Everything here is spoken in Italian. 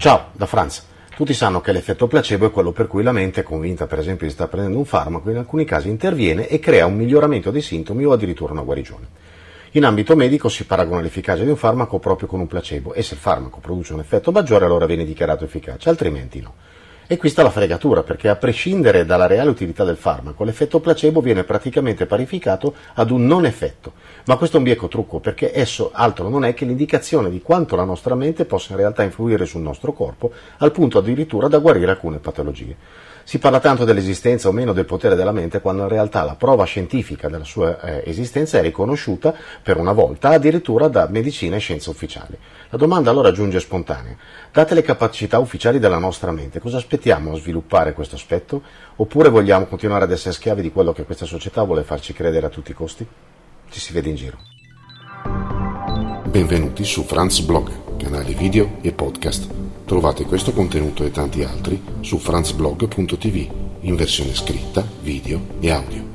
Ciao, da Franz. Tutti sanno che l'effetto placebo è quello per cui la mente, convinta per esempio di stare prendendo un farmaco, in alcuni casi interviene e crea un miglioramento dei sintomi o addirittura una guarigione. In ambito medico si paragona l'efficacia di un farmaco proprio con un placebo e se il farmaco produce un effetto maggiore allora viene dichiarato efficace, altrimenti no. E qui sta la fregatura, perché a prescindere dalla reale utilità del farmaco, l'effetto placebo viene praticamente parificato ad un non effetto. Ma questo è un bieco trucco, perché esso altro non è che l'indicazione di quanto la nostra mente possa in realtà influire sul nostro corpo, al punto addirittura da guarire alcune patologie. Si parla tanto dell'esistenza o meno del potere della mente quando in realtà la prova scientifica della sua eh, esistenza è riconosciuta per una volta addirittura da medicina e scienze ufficiali. La domanda allora giunge spontanea. Date le capacità ufficiali della nostra mente, cosa aspettiamo a sviluppare questo aspetto? Oppure vogliamo continuare ad essere schiavi di quello che questa società vuole farci credere a tutti i costi? Ci si vede in giro. Benvenuti su Franz Blog, canale video e podcast Trovate questo contenuto e tanti altri su franzblog.tv in versione scritta, video e audio.